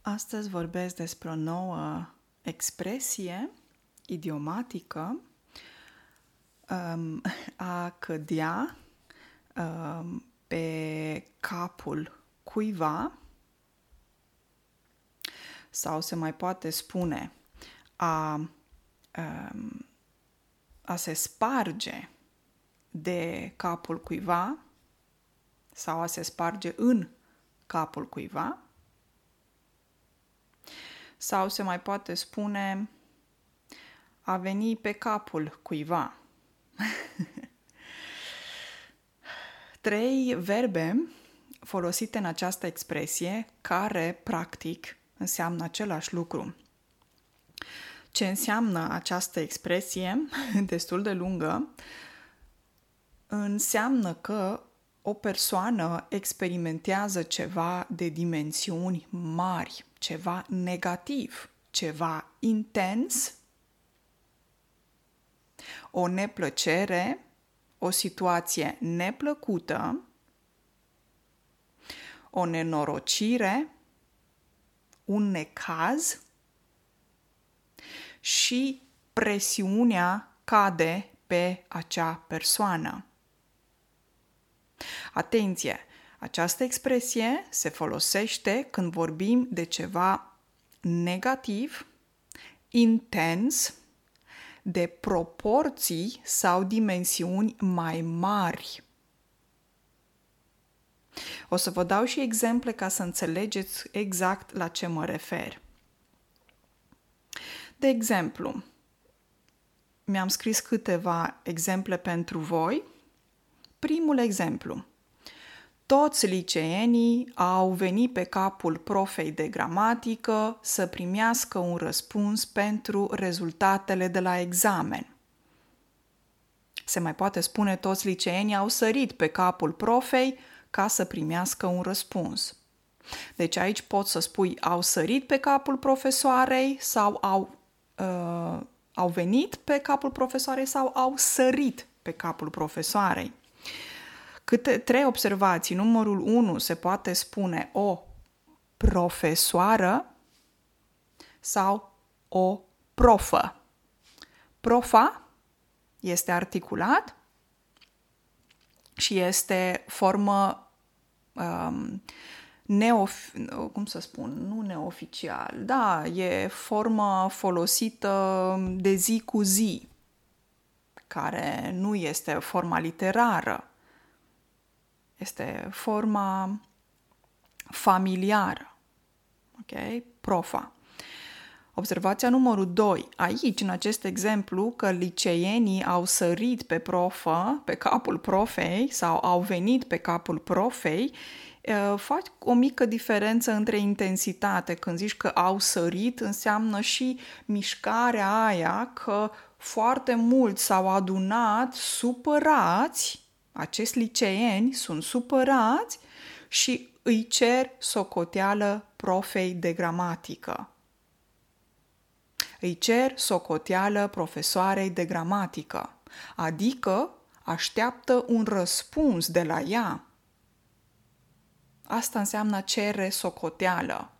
Astăzi vorbesc despre o nouă expresie idiomatică um, a cădea um, pe capul cuiva sau se mai poate spune a, um, a se sparge de capul cuiva sau a se sparge în capul cuiva sau se mai poate spune a veni pe capul cuiva. Trei verbe folosite în această expresie care, practic, înseamnă același lucru. Ce înseamnă această expresie, destul de lungă, înseamnă că o persoană experimentează ceva de dimensiuni mari, ceva negativ, ceva intens, o neplăcere, o situație neplăcută, o nenorocire, un necaz și presiunea cade pe acea persoană. Atenție! Această expresie se folosește când vorbim de ceva negativ, intens, de proporții sau dimensiuni mai mari. O să vă dau și exemple ca să înțelegeți exact la ce mă refer. De exemplu, mi-am scris câteva exemple pentru voi. Primul exemplu. Toți liceenii au venit pe capul profei de gramatică să primească un răspuns pentru rezultatele de la examen. Se mai poate spune toți liceenii au sărit pe capul profei ca să primească un răspuns. Deci aici poți să spui au sărit pe capul profesoarei sau au, uh, au venit pe capul profesoarei sau au sărit pe capul profesoarei. Câte trei observații. Numărul 1 se poate spune o profesoară sau o profă. Profa este articulat și este formă um, neof, cum să spun, nu neoficial, da, e formă folosită de zi cu zi, care nu este forma literară este forma familiară. Ok? Profa. Observația numărul 2. Aici, în acest exemplu, că liceenii au sărit pe profă, pe capul profei sau au venit pe capul profei, fac o mică diferență între intensitate. Când zici că au sărit, înseamnă și mișcarea aia că foarte mulți s-au adunat supărați acești liceeni sunt supărați și îi cer socoteală profei de gramatică. Îi cer socoteală profesoarei de gramatică, adică așteaptă un răspuns de la ea. Asta înseamnă cere socoteală.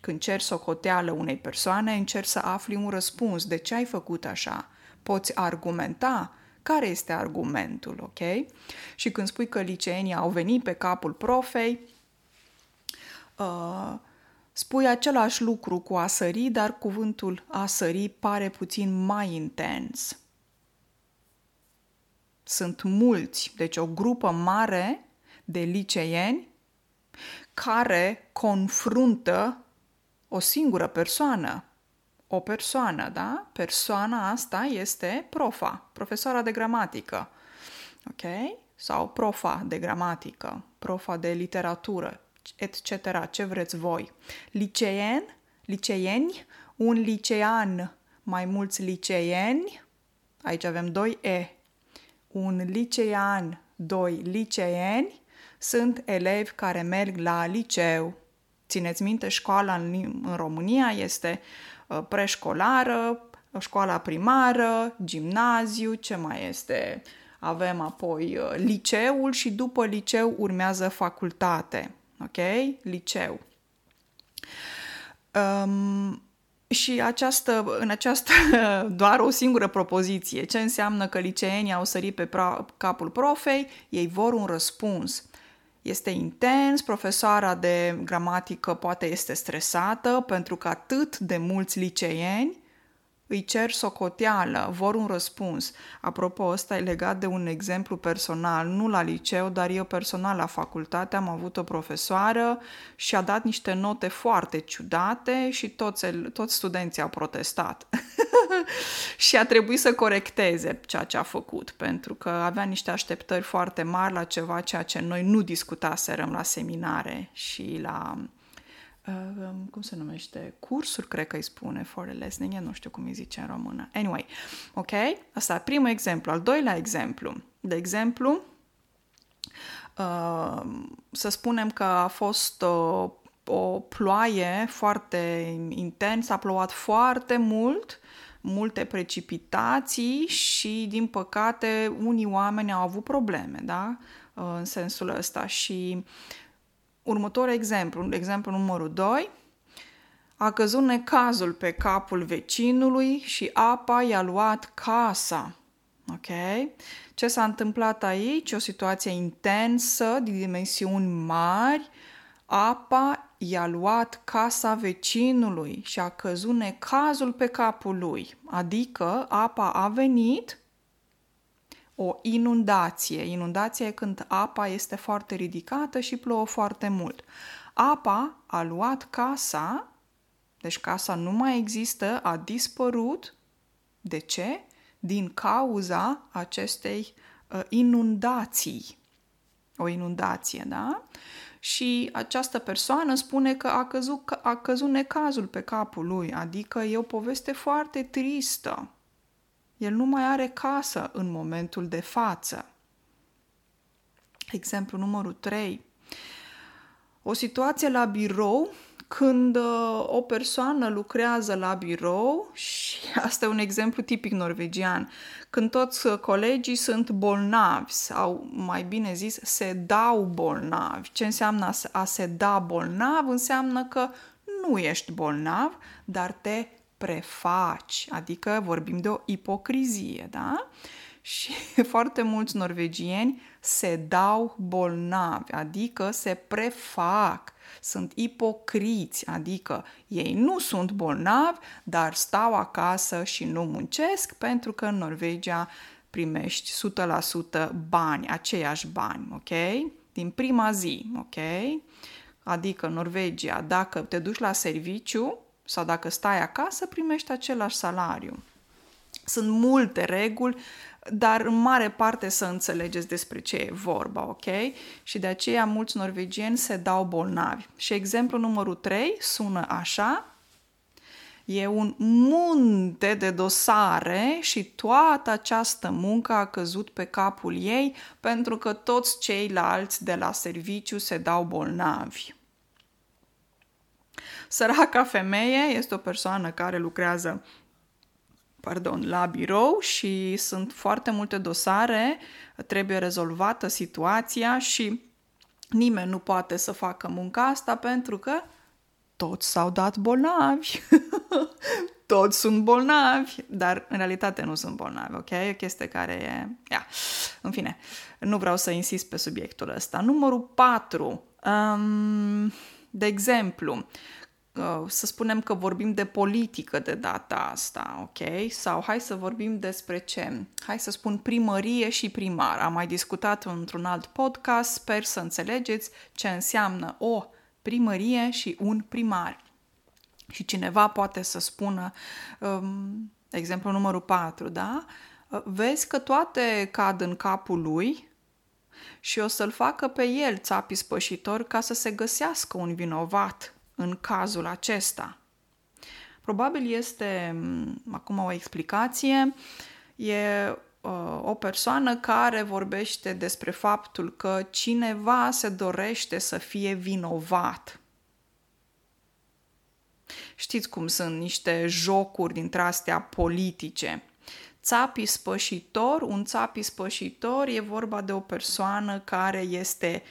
Când cer socoteală unei persoane, încerci să afli un răspuns. De ce ai făcut așa? Poți argumenta care este argumentul, ok? Și când spui că liceenii au venit pe capul profei, uh, spui același lucru cu a sări, dar cuvântul a sări pare puțin mai intens. Sunt mulți, deci o grupă mare de liceeni care confruntă o singură persoană o persoană, da? Persoana asta este profa, profesoara de gramatică, ok? Sau profa de gramatică, profa de literatură, etc. Ce vreți voi. Liceen, liceeni, un licean, mai mulți liceeni, aici avem doi E, un licean, doi liceeni, sunt elevi care merg la liceu. Țineți minte, școala în, în România este Uh, preșcolară, școala primară, gimnaziu, ce mai este? Avem apoi uh, liceul și după liceu urmează facultate. ok? Liceu. Um, și această, în această doar o singură propoziție, ce înseamnă că liceenii au sărit pe pra, capul profei, ei vor un răspuns. Este intens, profesoara de gramatică poate este stresată pentru că atât de mulți liceeni îi cer socoteală, vor un răspuns. Apropo, ăsta e legat de un exemplu personal, nu la liceu, dar eu personal la facultate am avut o profesoară și a dat niște note foarte ciudate și toți, toți studenții au protestat. și a trebuit să corecteze ceea ce a făcut, pentru că avea niște așteptări foarte mari la ceva ceea ce noi nu discutaserăm la seminare și la uh, cum se numește, cursuri, cred că îi spune, for a listening, eu nu știu cum îi zice în română. Anyway, ok? Asta e primul exemplu. Al doilea exemplu. De exemplu, uh, să spunem că a fost o, o ploaie foarte intensă, a plouat foarte mult, multe precipitații și, din păcate, unii oameni au avut probleme, da? În sensul ăsta și Următorul exemplu, exemplu numărul 2, a căzut necazul pe capul vecinului și apa i-a luat casa. Ok? Ce s-a întâmplat aici? O situație intensă, de dimensiuni mari. Apa i-a luat casa vecinului și a căzut necazul pe capul lui. Adică apa a venit o inundație. Inundația e când apa este foarte ridicată și plouă foarte mult. Apa a luat casa, deci casa nu mai există, a dispărut. De ce? Din cauza acestei uh, inundații. O inundație, da? Și această persoană spune că a căzut, a căzut necazul pe capul lui, adică e o poveste foarte tristă. El nu mai are casă în momentul de față. Exemplu numărul 3. O situație la birou când uh, o persoană lucrează la birou și asta e un exemplu tipic norvegian, când toți uh, colegii sunt bolnavi sau mai bine zis se dau bolnavi. Ce înseamnă a se da bolnav? Înseamnă că nu ești bolnav, dar te prefaci, adică vorbim de o ipocrizie, da? Și foarte mulți norvegieni se dau bolnavi, adică se prefac, sunt ipocriți, adică ei nu sunt bolnavi, dar stau acasă și nu muncesc pentru că în Norvegia primești 100% bani, aceiași bani, ok? Din prima zi, ok? Adică Norvegia, dacă te duci la serviciu, sau dacă stai acasă, primești același salariu. Sunt multe reguli, dar în mare parte să înțelegeți despre ce e vorba, ok? Și de aceea mulți norvegieni se dau bolnavi. Și exemplu numărul 3 sună așa, E un munte de dosare și toată această muncă a căzut pe capul ei pentru că toți ceilalți de la serviciu se dau bolnavi. Săraca femeie este o persoană care lucrează pardon, la birou și sunt foarte multe dosare, trebuie rezolvată situația și nimeni nu poate să facă munca asta pentru că toți s-au dat bolnavi. toți sunt bolnavi, dar în realitate nu sunt bolnavi, ok? E o chestie care e... Ia. În fine, nu vreau să insist pe subiectul ăsta. Numărul 4. Um, de exemplu, să spunem că vorbim de politică de data asta, ok? Sau hai să vorbim despre ce? Hai să spun primărie și primar. Am mai discutat într-un alt podcast, sper să înțelegeți ce înseamnă o primărie și un primar. Și cineva poate să spună, um, exemplu numărul 4, da? Vezi că toate cad în capul lui și o să-l facă pe el țapi spășitor ca să se găsească un vinovat în cazul acesta. Probabil este, acum o explicație, e uh, o persoană care vorbește despre faptul că cineva se dorește să fie vinovat. Știți cum sunt niște jocuri dintre astea politice. Țapi spășitor, un țapi spășitor e vorba de o persoană care este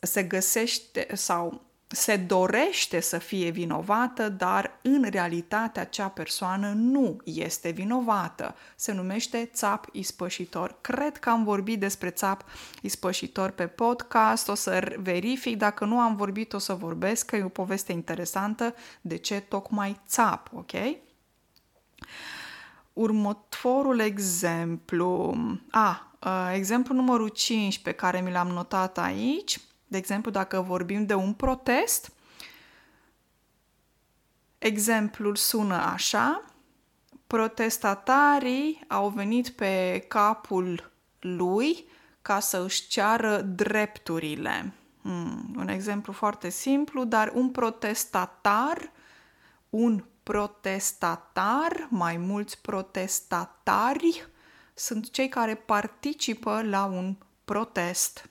se găsește sau se dorește să fie vinovată, dar în realitate acea persoană nu este vinovată. Se numește țap ispășitor. Cred că am vorbit despre țap ispășitor pe podcast, o să verific, dacă nu am vorbit o să vorbesc, că e o poveste interesantă de ce tocmai țap, ok? Următorul exemplu, a, exemplu numărul 5 pe care mi l-am notat aici, de exemplu, dacă vorbim de un protest, exemplul sună așa, protestatarii au venit pe capul lui ca să își ceară drepturile. Hmm, un exemplu foarte simplu, dar un protestatar, un protestatar, mai mulți protestatari, sunt cei care participă la un protest.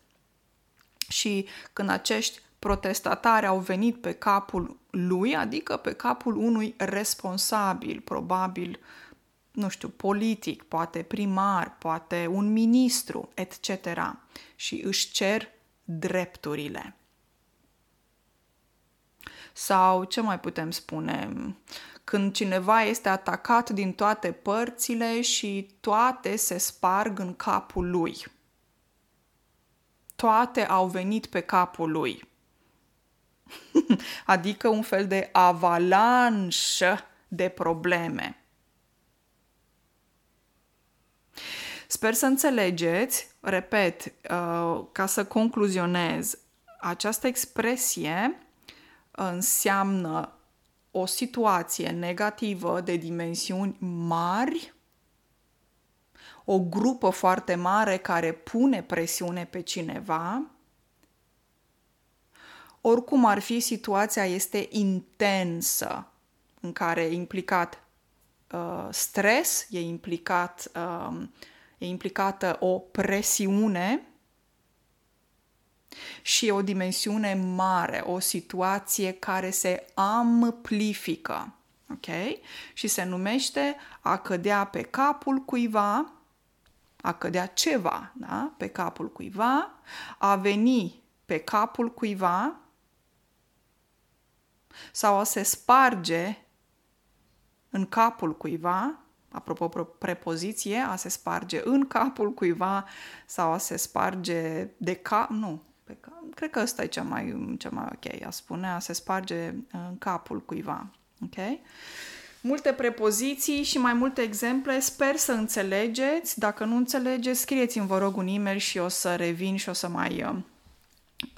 Și când acești protestatari au venit pe capul lui, adică pe capul unui responsabil, probabil, nu știu, politic, poate primar, poate un ministru, etc. Și își cer drepturile. Sau ce mai putem spune? Când cineva este atacat din toate părțile și toate se sparg în capul lui toate au venit pe capul lui. adică un fel de avalanșă de probleme. Sper să înțelegeți, repet, uh, ca să concluzionez, această expresie înseamnă o situație negativă de dimensiuni mari o grupă foarte mare care pune presiune pe cineva, oricum ar fi, situația este intensă, în care e implicat uh, stres, e, implicat, uh, e implicată o presiune și o dimensiune mare, o situație care se amplifică. Ok? Și se numește a cădea pe capul cuiva a cădea ceva da? pe capul cuiva, a veni pe capul cuiva sau a se sparge în capul cuiva, apropo prepoziție, a se sparge în capul cuiva sau a se sparge de cap, nu, pe cap, cred că ăsta e cea mai, cea mai ok, a spune a se sparge în capul cuiva, ok? Multe prepoziții și mai multe exemple. Sper să înțelegeți. Dacă nu înțelegeți, scrieți-mi, vă rog, un e-mail și o să revin și o să mai uh,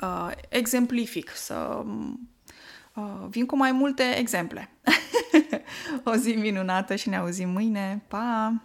uh, exemplific, să uh, vin cu mai multe exemple. o zi minunată și ne auzim mâine. Pa!